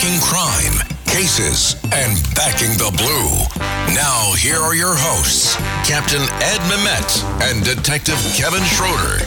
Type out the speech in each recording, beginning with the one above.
breaking crime, cases, and backing the blue. Now, here are your hosts, Captain Ed Mamet and Detective Kevin Schroeder.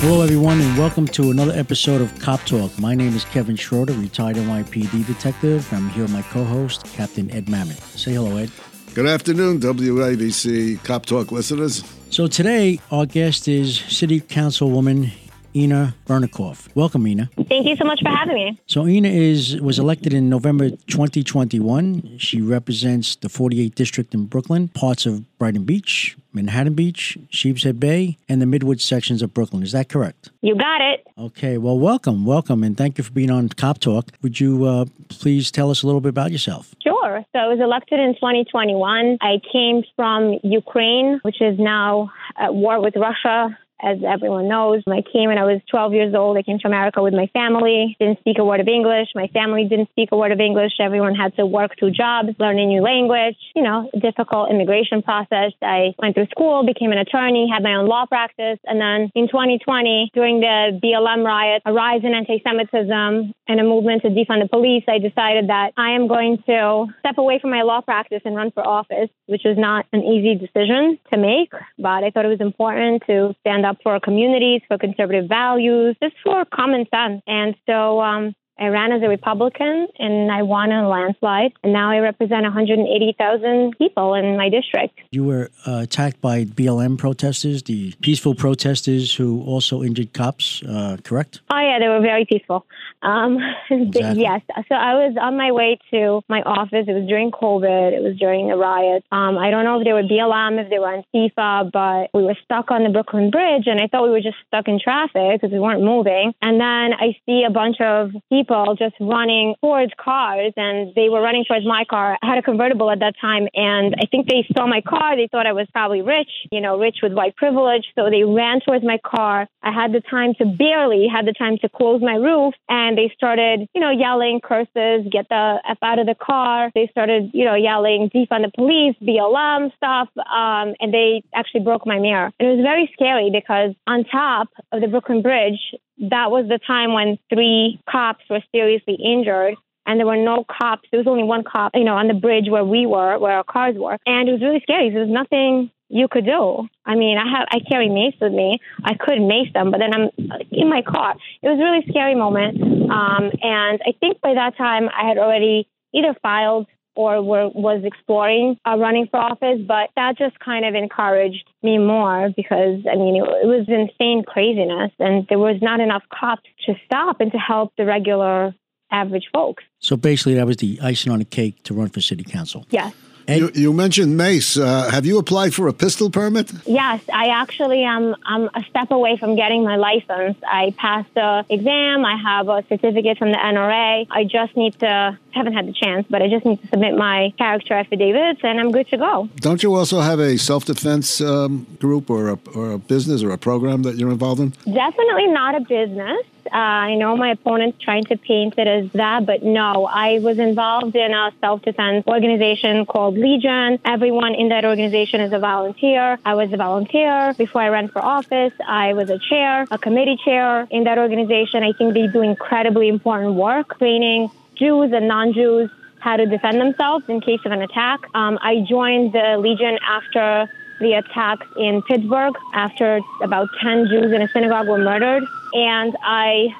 Hello, everyone, and welcome to another episode of Cop Talk. My name is Kevin Schroeder, retired NYPD detective. I'm here with my co-host, Captain Ed Mamet. Say hello, Ed. Good afternoon, WABC Cop Talk listeners. So today, our guest is City Councilwoman Inna Vernikov. Welcome, Inna. Thank you so much for having me. So Inna is was elected in November 2021. She represents the 48th district in Brooklyn, parts of Brighton Beach, Manhattan Beach, Sheepshead Bay, and the Midwood sections of Brooklyn. Is that correct? You got it. Okay. Well, welcome, welcome, and thank you for being on Cop Talk. Would you uh, please tell us a little bit about yourself? Sure. So I was elected in 2021. I came from Ukraine, which is now at war with Russia as everyone knows. I came when I was 12 years old. I came to America with my family. Didn't speak a word of English. My family didn't speak a word of English. Everyone had to work two jobs, learn a new language. You know, difficult immigration process. I went through school, became an attorney, had my own law practice, and then in 2020, during the BLM riot, a rise in anti-Semitism, and a movement to defund the police, I decided that I am going to step away from my law practice and run for office, which was not an easy decision to make, but I thought it was important to stand up for our communities, for conservative values, just for common sense. And so um, I ran as a Republican and I won a landslide. And now I represent 180,000 people in my district. You were uh, attacked by BLM protesters, the peaceful protesters who also injured cops, uh, correct? Oh, yeah, they were very peaceful. Um, Exactly. yes. So I was on my way to my office. It was during COVID. It was during the riot. Um, I don't know if they were BLM, if they were Antifa, but we were stuck on the Brooklyn Bridge, and I thought we were just stuck in traffic because we weren't moving. And then I see a bunch of people just running towards cars, and they were running towards my car. I had a convertible at that time, and I think they saw my car. They thought I was probably rich, you know, rich with white privilege. So they ran towards my car. I had the time to barely had the time to close my roof, and they started, you know, yelling curses, get the F out of the car. They started, you know, yelling defund the police, BLM stuff, um, and they actually broke my mirror. And it was very scary because on top of the Brooklyn Bridge, that was the time when three cops were seriously injured. And there were no cops. There was only one cop, you know, on the bridge where we were, where our cars were. And it was really scary. There was nothing you could do. I mean, I have I carry mace with me. I could mace them, but then I'm in my car. It was a really scary moment. Um, and I think by that time I had already either filed or were, was exploring uh, running for office, but that just kind of encouraged me more because I mean it, it was insane craziness, and there was not enough cops to stop and to help the regular average folks. So basically, that was the icing on the cake to run for city council. Yes. Ed? You, you mentioned mace. Uh, have you applied for a pistol permit? Yes, I actually am. I'm a step away from getting my license. I passed the exam. I have a certificate from the NRA. I just need to. Haven't had the chance, but I just need to submit my character affidavits, and I'm good to go. Don't you also have a self defense um, group or a, or a business or a program that you're involved in? Definitely not a business. Uh, I know my opponent's trying to paint it as that, but no, I was involved in a self defense organization called Legion. Everyone in that organization is a volunteer. I was a volunteer before I ran for office. I was a chair, a committee chair in that organization. I think they do incredibly important work training Jews and non Jews how to defend themselves in case of an attack. Um, I joined the Legion after the attacks in Pittsburgh, after about 10 Jews in a synagogue were murdered. And I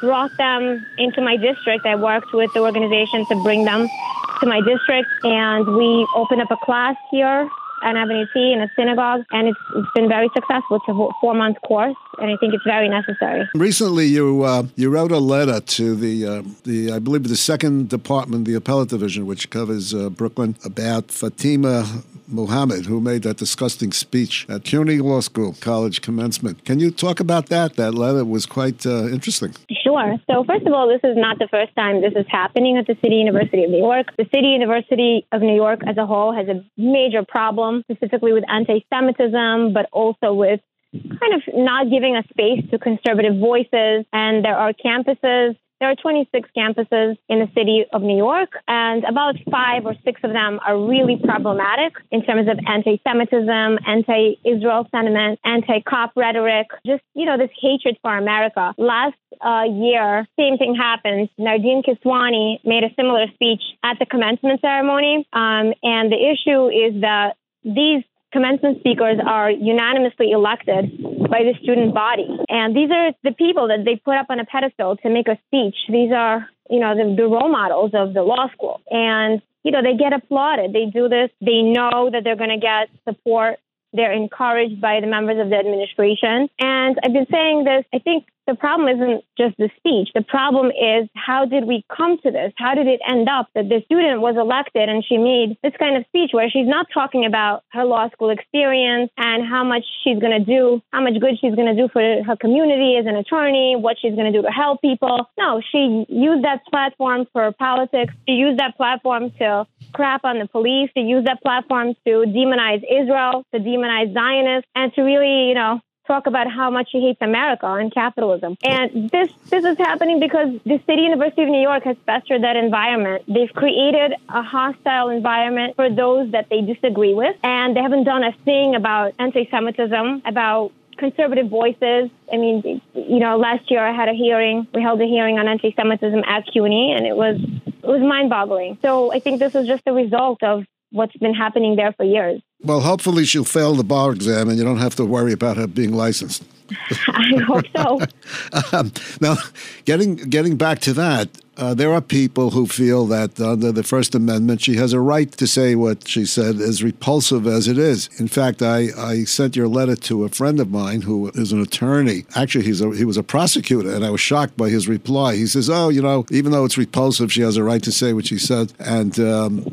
brought them into my district. I worked with the organization to bring them to my district. And we opened up a class here Avenue T in a synagogue. And it's, it's been very successful. It's a four month course. And I think it's very necessary. Recently, you uh, you wrote a letter to the uh, the I believe the second department, the appellate division, which covers uh, Brooklyn, about Fatima Mohammed, who made that disgusting speech at CUNY Law School college commencement. Can you talk about that? That letter was quite uh, interesting. Sure. So, first of all, this is not the first time this is happening at the City University of New York. The City University of New York as a whole has a major problem, specifically with anti Semitism, but also with kind of not giving a space to conservative voices. And there are campuses There are 26 campuses in the city of New York, and about five or six of them are really problematic in terms of anti-Semitism, anti-Israel sentiment, anti-cop rhetoric, just, you know, this hatred for America. Last uh, year, same thing happened. Nerdeen Kiswani made a similar speech at the commencement ceremony, um, and the issue is that these commencement speakers are unanimously elected by the student body. And these are the people that they put up on a pedestal to make a speech. These are, you know, the, the role models of the law school. And, you know, they get applauded. They do this. They know that they're going to get support. They're encouraged by the members of the administration. And I've been saying this, I think the problem isn't just the speech. The problem is how did we come to this? How did it end up that the student was elected and she made this kind of speech where she's not talking about her law school experience and how much she's going to do, how much good she's going to do for her community as an attorney, what she's going to do to help people. No, she used that platform for politics. She used that platform to crap on the police, to use that platform to demonize Israel, to demonize Zionists, and to really, you know, talk about how much he hates America and capitalism. And this this is happening because the City University of New York has fostered that environment. They've created a hostile environment for those that they disagree with, and they haven't done a thing about anti-Semitism, about conservative voices. I mean, you know, last year I had a hearing. We held a hearing on anti-Semitism at CUNY, and it was it was mind-boggling. So I think this is just a result of what's been happening there for years. Well, hopefully she'll fail the bar exam and you don't have to worry about her being licensed. I hope so. um, now, getting getting back to that, uh, there are people who feel that under the First Amendment, she has a right to say what she said, as repulsive as it is. In fact, I, I sent your letter to a friend of mine who is an attorney. Actually, he's a, he was a prosecutor, and I was shocked by his reply. He says, "Oh, you know, even though it's repulsive, she has a right to say what she said." And um,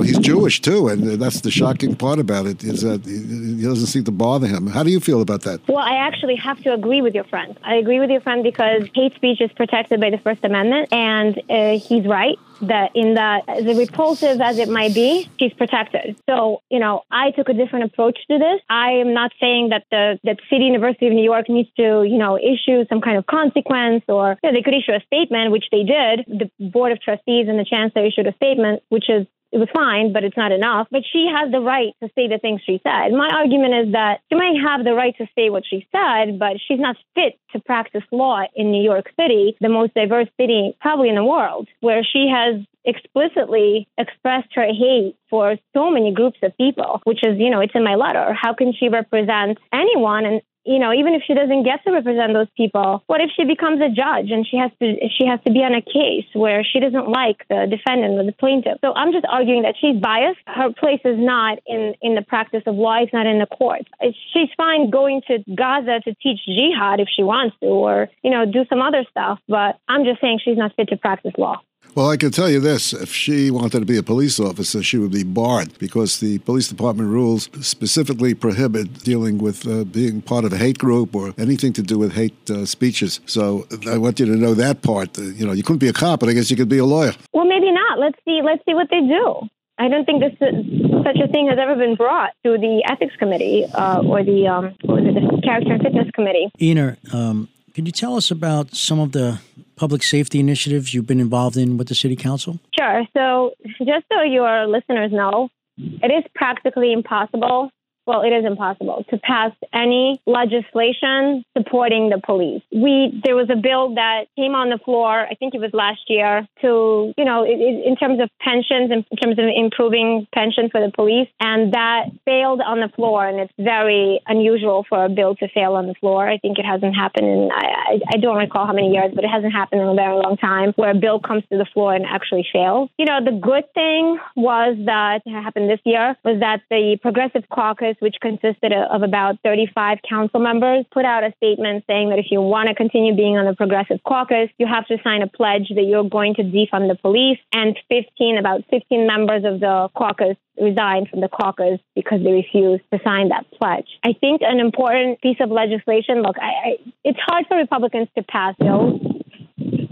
know he's Jewish too, and that's the shocking part about it is that it doesn't seem to bother him. How do you feel about that? Well, I actually have to agree with your friend. I agree with your friend because hate speech is protected by the First Amendment, and uh, he's right that in that as repulsive as it might be, she's protected. So, you know, I took a different approach to this. I am not saying that the that City University of New York needs to, you know, issue some kind of consequence or you know, they could issue a statement, which they did. The Board of Trustees and the Chancellor issued a statement, which is it was fine, but it's not enough. But she has the right to say the things she said. My argument is that she might have the right to say what she said, but she's not fit to practice law in New York City, the most diverse city probably in the world, where she has explicitly expressed her hate for so many groups of people, which is, you know, it's in my letter. How can she represent anyone and you know, even if she doesn't get to represent those people, what if she becomes a judge and she has to she has to be on a case where she doesn't like the defendant or the plaintiff? So I'm just arguing that she's biased. Her place is not in in the practice of law. It's not in the courts. She's fine going to Gaza to teach jihad if she wants to, or you know, do some other stuff. But I'm just saying she's not fit to practice law. Well, I can tell you this if she wanted to be a police officer, she would be barred because the police department rules specifically prohibit dealing with uh, being part of a hate group or anything to do with hate uh, speeches. So I want you to know that part. Uh, you know, you couldn't be a cop, but I guess you could be a lawyer. Well, maybe not. Let's see. Let's see what they do. I don't think this such a thing has ever been brought to the ethics committee uh, or the um, what was it, the character and fitness committee. Inna, um, can you tell us about some of the public safety initiatives you've been involved in with the city council? Sure. So, just so your listeners know, it is practically impossible well, it is impossible to pass any legislation supporting the police. We there was a bill that came on the floor, I think it was last year, to you know, it, it, in terms of pensions, in terms of improving pensions for the police, and that failed on the floor, and it's very unusual for a bill to fail on the floor. I think it hasn't happened in I, I don't recall how many years, but it hasn't happened in a very long time where a bill comes to the floor and actually fails. You know, the good thing was that happened this year was that the Progressive Caucus which consisted of about 35 council members, put out a statement saying that if you want to continue being on the Progressive Caucus, you have to sign a pledge that you're going to defund the police. And 15, about 15 members of the caucus resigned from the caucus because they refused to sign that pledge. I think an important piece of legislation, look, I, I, it's hard for Republicans to pass bills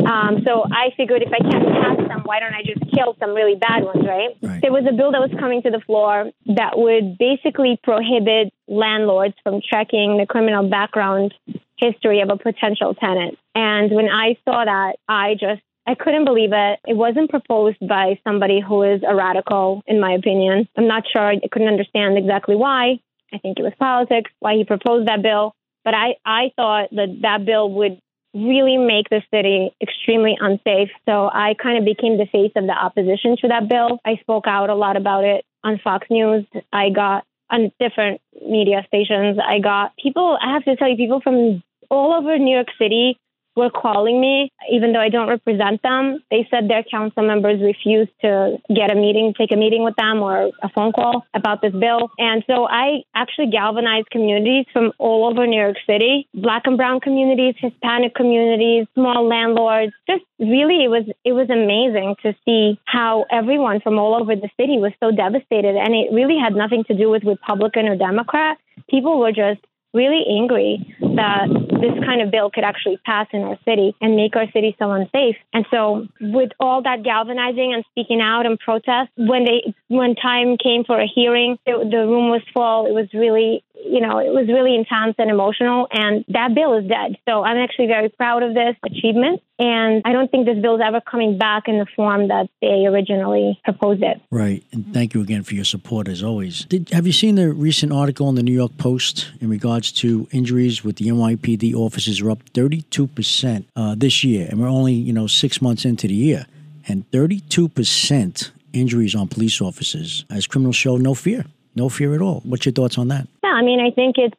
um, so I figured if I can't pass them, why don't I just kill some really bad ones, right? right? There was a bill that was coming to the floor that would basically prohibit landlords from checking the criminal background history of a potential tenant. And when I saw that, I just I couldn't believe it. It wasn't proposed by somebody who is a radical, in my opinion. I'm not sure. I couldn't understand exactly why. I think it was politics, why he proposed that bill. But I, I thought that that bill would really make the city extremely unsafe. So I kind of became the face of the opposition to that bill. I spoke out a lot about it on Fox News. I got on different media stations. I got people, I have to tell you, people from all over New York City were calling me, even though I don't represent them. They said their council members refused to get a meeting, take a meeting with them or a phone call about this bill. And so I actually galvanized communities from all over New York City, black and brown communities, Hispanic communities, small landlords. Just really it was it was amazing to see how everyone from all over the city was so devastated and it really had nothing to do with Republican or Democrat. People were just really angry that this kind of bill could actually pass in our city and make our city so unsafe. And so with all that galvanizing and speaking out and protest, when they when time came for a hearing, the, the room was full. It was really you know, it was really intense and emotional, and that bill is dead. So I'm actually very proud of this achievement, and I don't think this bill is ever coming back in the form that they originally proposed it. Right, and thank you again for your support as always. Did, have you seen the recent article in the New York Post in regards to injuries with the NYPD officers are up 32% uh, this year, and we're only, you know, six months into the year, and 32% injuries on police officers as criminals show no fear. No fear at all. What's your thoughts on that? Yeah, I mean, I think it's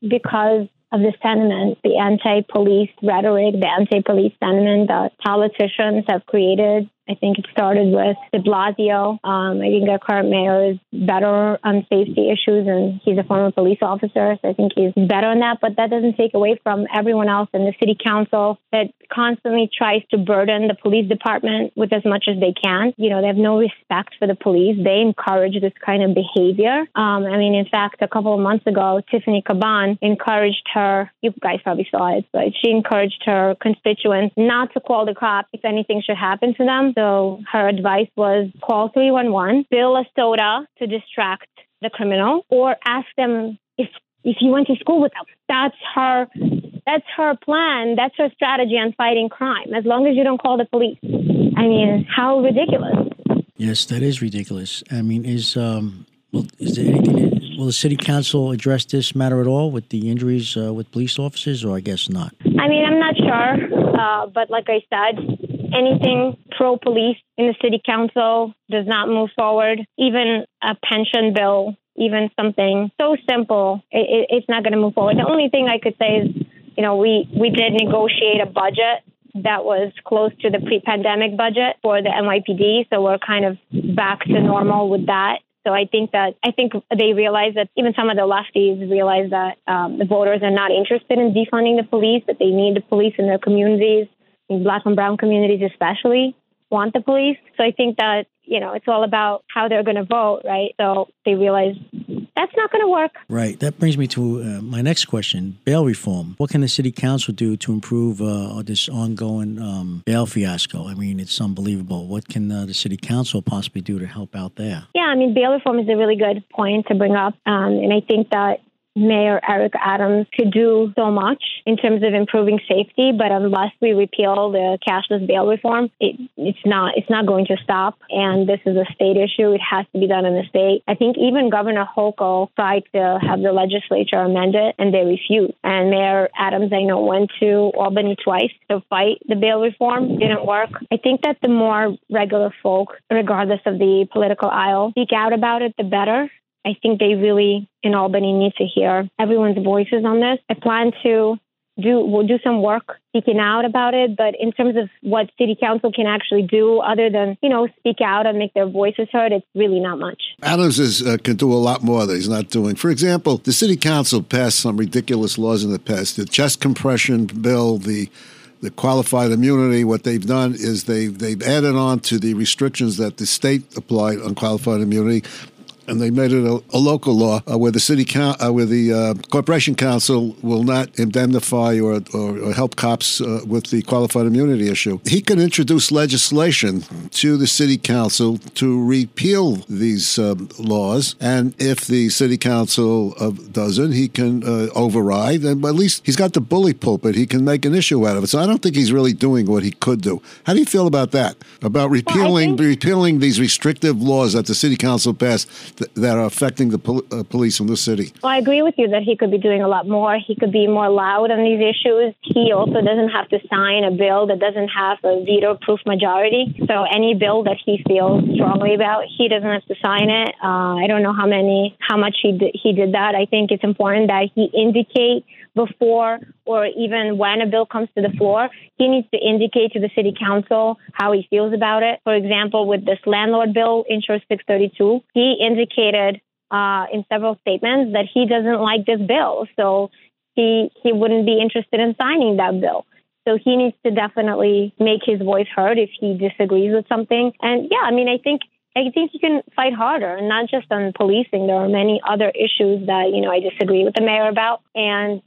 because of the sentiment, the anti police rhetoric, the anti police sentiment that politicians have created I think it started with de Blasio. Um, I think our current mayor is better on safety issues, and he's a former police officer, so I think he's better on that. But that doesn't take away from everyone else in the city council that constantly tries to burden the police department with as much as they can. You know, they have no respect for the police. They encourage this kind of behavior. Um, I mean, in fact, a couple of months ago, Tiffany Caban encouraged her, you guys probably saw it, but she encouraged her constituents not to call the cops if anything should happen to them so her advice was call 311, bill a soda to distract the criminal, or ask them if if you went to school with them. That's her that's her plan. That's her strategy on fighting crime. As long as you don't call the police. I mean, how ridiculous. Yes, that is ridiculous. I mean, is um well, is there anything? Will the city council address this matter at all with the injuries uh, with police officers, or I guess not? I mean, I'm not sure, uh, but like I said, anything pro police in the city council does not move forward. Even a pension bill, even something so simple, it, it, it's not going to move forward. The only thing I could say is, you know, we, we did negotiate a budget that was close to the pre-pandemic budget for the NYPD. So we're kind of back to normal with that. So I think that I think they realize that even some of the lefties realize that um, the voters are not interested in defunding the police, that they need the police in their communities black and brown communities especially want the police. So I think that, you know, it's all about how they're going to vote, right? So they realize that's not going to work. Right. That brings me to uh, my next question bail reform. What can the city council do to improve uh, this ongoing um, bail fiasco? I mean, it's unbelievable. What can uh, the city council possibly do to help out there? Yeah, I mean, bail reform is a really good point to bring up. Um, and I think that Mayor Eric Adams could do so much in terms of improving safety, but unless we repeal the cashless bail reform, it, it's not it's not going to stop. And this is a state issue; it has to be done in the state. I think even Governor Hochul tried to have the legislature amend it, and they refused. And Mayor Adams, I know, went to Albany twice to fight the bail reform. Didn't work. I think that the more regular folk, regardless of the political aisle, speak out about it, the better. I think they really in Albany need to hear everyone's voices on this. I plan to do we'll do some work speaking out about it, but in terms of what city council can actually do, other than you know speak out and make their voices heard, it's really not much. Adams is, uh, can do a lot more that he's not doing. For example, the city council passed some ridiculous laws in the past: the chest compression bill, the the qualified immunity. What they've done is they've they've added on to the restrictions that the state applied on qualified immunity and they made it a, a local law uh, where the city count, uh, where the uh, corporation counsel will not indemnify or, or, or help cops uh, with the qualified immunity issue. He can introduce legislation to the city council to repeal these um, laws, and if the city council uh, doesn't, he can uh, override. And at least he's got the bully pulpit; he can make an issue out of it. So I don't think he's really doing what he could do. How do you feel about that? About repealing well, think- repealing these restrictive laws that the city council passed th- that are affecting the pol- uh, police in the city? Well, I agree with you that he could be doing a lot more. He could be more loud on these issues. He also doesn't have to sign a bill that doesn't have a veto proof majority. So any bill that he feels strongly about, he doesn't have to sign it. Uh, I don't know how many, how much he did, he did that. I think it's important that he indicate before or even when a bill comes to the floor, he needs to indicate to the city council how he feels about it. For example, with this landlord bill, Intro 632, he indicated uh, in several statements that he doesn't like this bill. So he he wouldn't be interested in signing that bill. So he needs to definitely make his voice heard if he disagrees with something. And yeah, I mean, I think I think you can fight harder, and not just on policing. There are many other issues that you know I disagree with the mayor about, and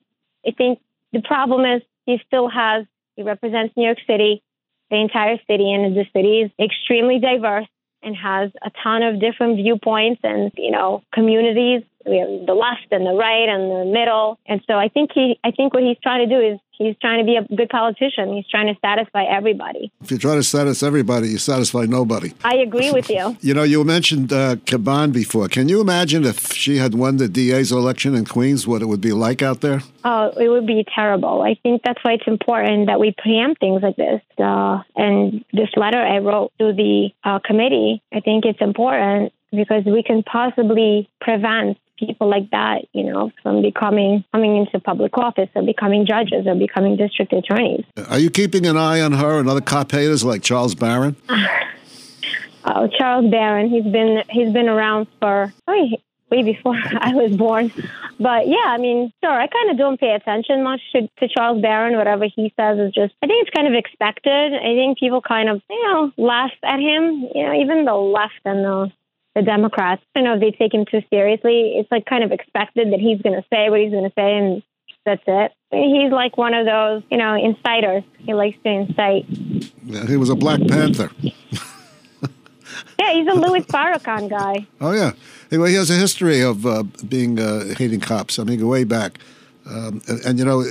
I think the problem is he still has he represents New York City, the entire city, and the city is extremely diverse and has a ton of different viewpoints and you know communities. We have the left and the right and the middle, and so I think he I think what he's trying to do is he's trying to be a good politician. He's trying to satisfy everybody. If you try to satisfy everybody, you satisfy nobody. I agree with you. You know, you mentioned uh, Caban before. Can you imagine if she had won the DA's election in Queens, what it would be like out there? Oh, it would be terrible. I think that's why it's important that we preempt things like this. Uh, and this letter I wrote to the uh, committee, I think it's important because we can possibly prevent people like that, you know, from becoming coming into public office or becoming judges or becoming district attorneys. Are you keeping an eye on her and other cop haters like Charles Barron? Oh, Charles Barron, he's been he's been around for oh, way before I was born. But yeah, I mean, sure, I kind of don't pay attention much to, to Charles Barron. Whatever he says is just, I think it's kind of expected. I think people kind of, you know, laugh at him. You know, even the left and the the Democrats. I don't know if they take him too seriously. It's like kind of expected that he's going to say what he's going to say, and that's it. He's like one of those, you know, inciters. He likes to incite. Yeah, he was a Black Panther. yeah, he's a Louis Farrakhan guy. Oh yeah, Anyway, he has a history of uh, being uh, hating cops. I mean, way back. Um, and, and, you know,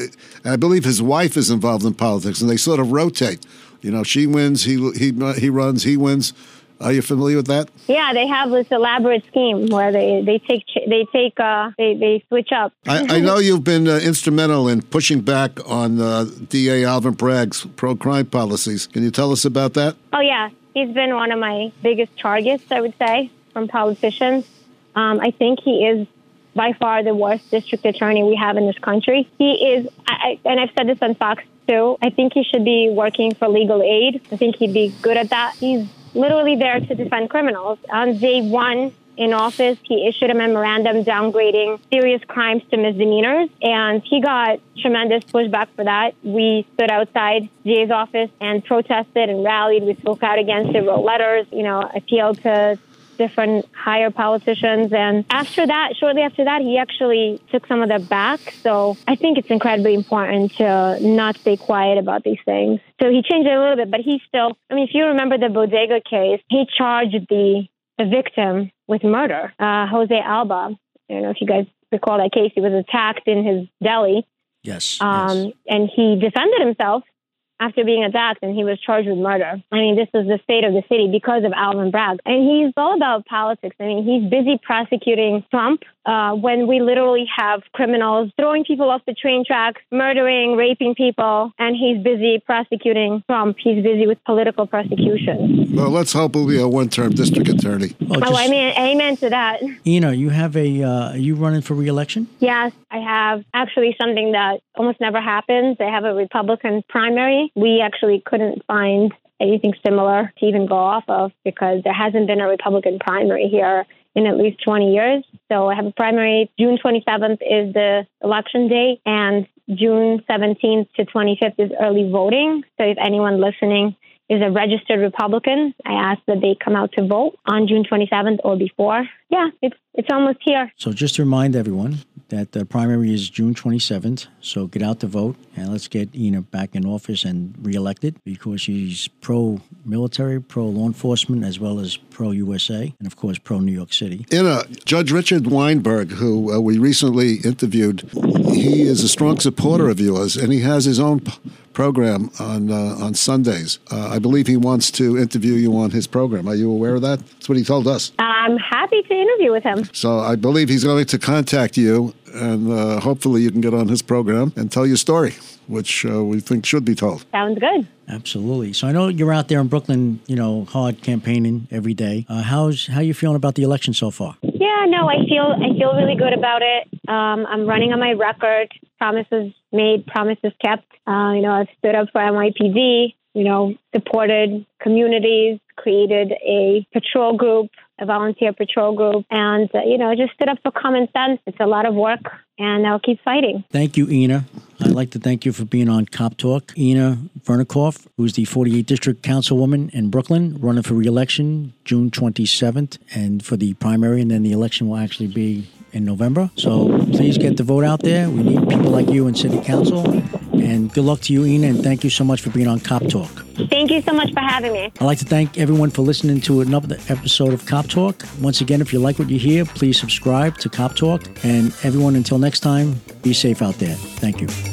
I believe his wife is involved in politics, and they sort of rotate. You know, she wins, he he he runs, he wins. Are you familiar with that? Yeah, they have this elaborate scheme where they, they take they take uh, they they switch up. I, I know you've been uh, instrumental in pushing back on uh, DA Alvin Bragg's pro crime policies. Can you tell us about that? Oh yeah, he's been one of my biggest targets. I would say from politicians. Um, I think he is by far the worst district attorney we have in this country. He is, I, and I've said this on Fox too. I think he should be working for legal aid. I think he'd be good at that. He's literally there to defend criminals. On day one in office, he issued a memorandum downgrading serious crimes to misdemeanors, and he got tremendous pushback for that. We stood outside DA's office and protested and rallied. We spoke out against it, wrote letters, you know, appealed to different higher politicians. And after that, shortly after that, he actually took some of that back. So I think it's incredibly important to not stay quiet about these things. So he changed it a little bit, but he still, I mean, if you remember the Bodega case, he charged the, the victim with murder, uh, Jose Alba. I don't know if you guys recall that case. He was attacked in his deli. Yes. Um, yes. And he defended himself after being attacked and he was charged with murder. I mean, this is the state of the city because of Alvin Bragg. And he's all about politics. I mean, he's busy prosecuting Trump uh, when we literally have criminals throwing people off the train tracks, murdering, raping people, and he's busy prosecuting Trump. He's busy with political prosecution. Well, let's hope he'll be a one-term district attorney. Well, oh, I mean, amen to that. You know, you have a, uh, are you running for reelection? Yes, I have actually something that almost never happens. I have a Republican primary. We actually couldn't find anything similar to even go off of because there hasn't been a Republican primary here in at least 20 years. So I have a primary. June 27th is the election day, and June 17th to 25th is early voting. So if anyone listening is a registered Republican. I ask that they come out to vote on June 27th or before. Yeah, it's it's almost here. So just to remind everyone that the primary is June 27th. So get out to vote and let's get Inna back in office and reelected because she's pro military, pro law enforcement, as well as pro USA, and of course pro New York City. Inna, Judge Richard Weinberg, who uh, we recently interviewed, he is a strong supporter of yours and he has his own p- program on uh, on Sundays. Uh, I believe he wants to interview you on his program. Are you aware of that? That's what he told us. I'm happy to interview with him. So I believe he's going to contact you, and uh, hopefully you can get on his program and tell your story, which uh, we think should be told. Sounds good. Absolutely. So I know you're out there in Brooklyn, you know, hard campaigning every day. Uh, how's how you feeling about the election so far? Yeah, no, I feel I feel really good about it. Um, I'm running on my record. Promises made, promises kept. Uh, you know, I've stood up for NYPD. You know, supported communities, created a patrol group, a volunteer patrol group, and uh, you know, just stood up for common sense. It's a lot of work, and I'll keep fighting. Thank you, Inna. I'd like to thank you for being on Cop Talk. Inna Vernikov, who's the 48th District Councilwoman in Brooklyn, running for re-election June 27th, and for the primary, and then the election will actually be in November. So please get the vote out there. We need people like you in City Council. And good luck to you, Inna, and thank you so much for being on Cop Talk. Thank you so much for having me. I'd like to thank everyone for listening to another episode of Cop Talk. Once again, if you like what you hear, please subscribe to Cop Talk. And everyone, until next time, be safe out there. Thank you.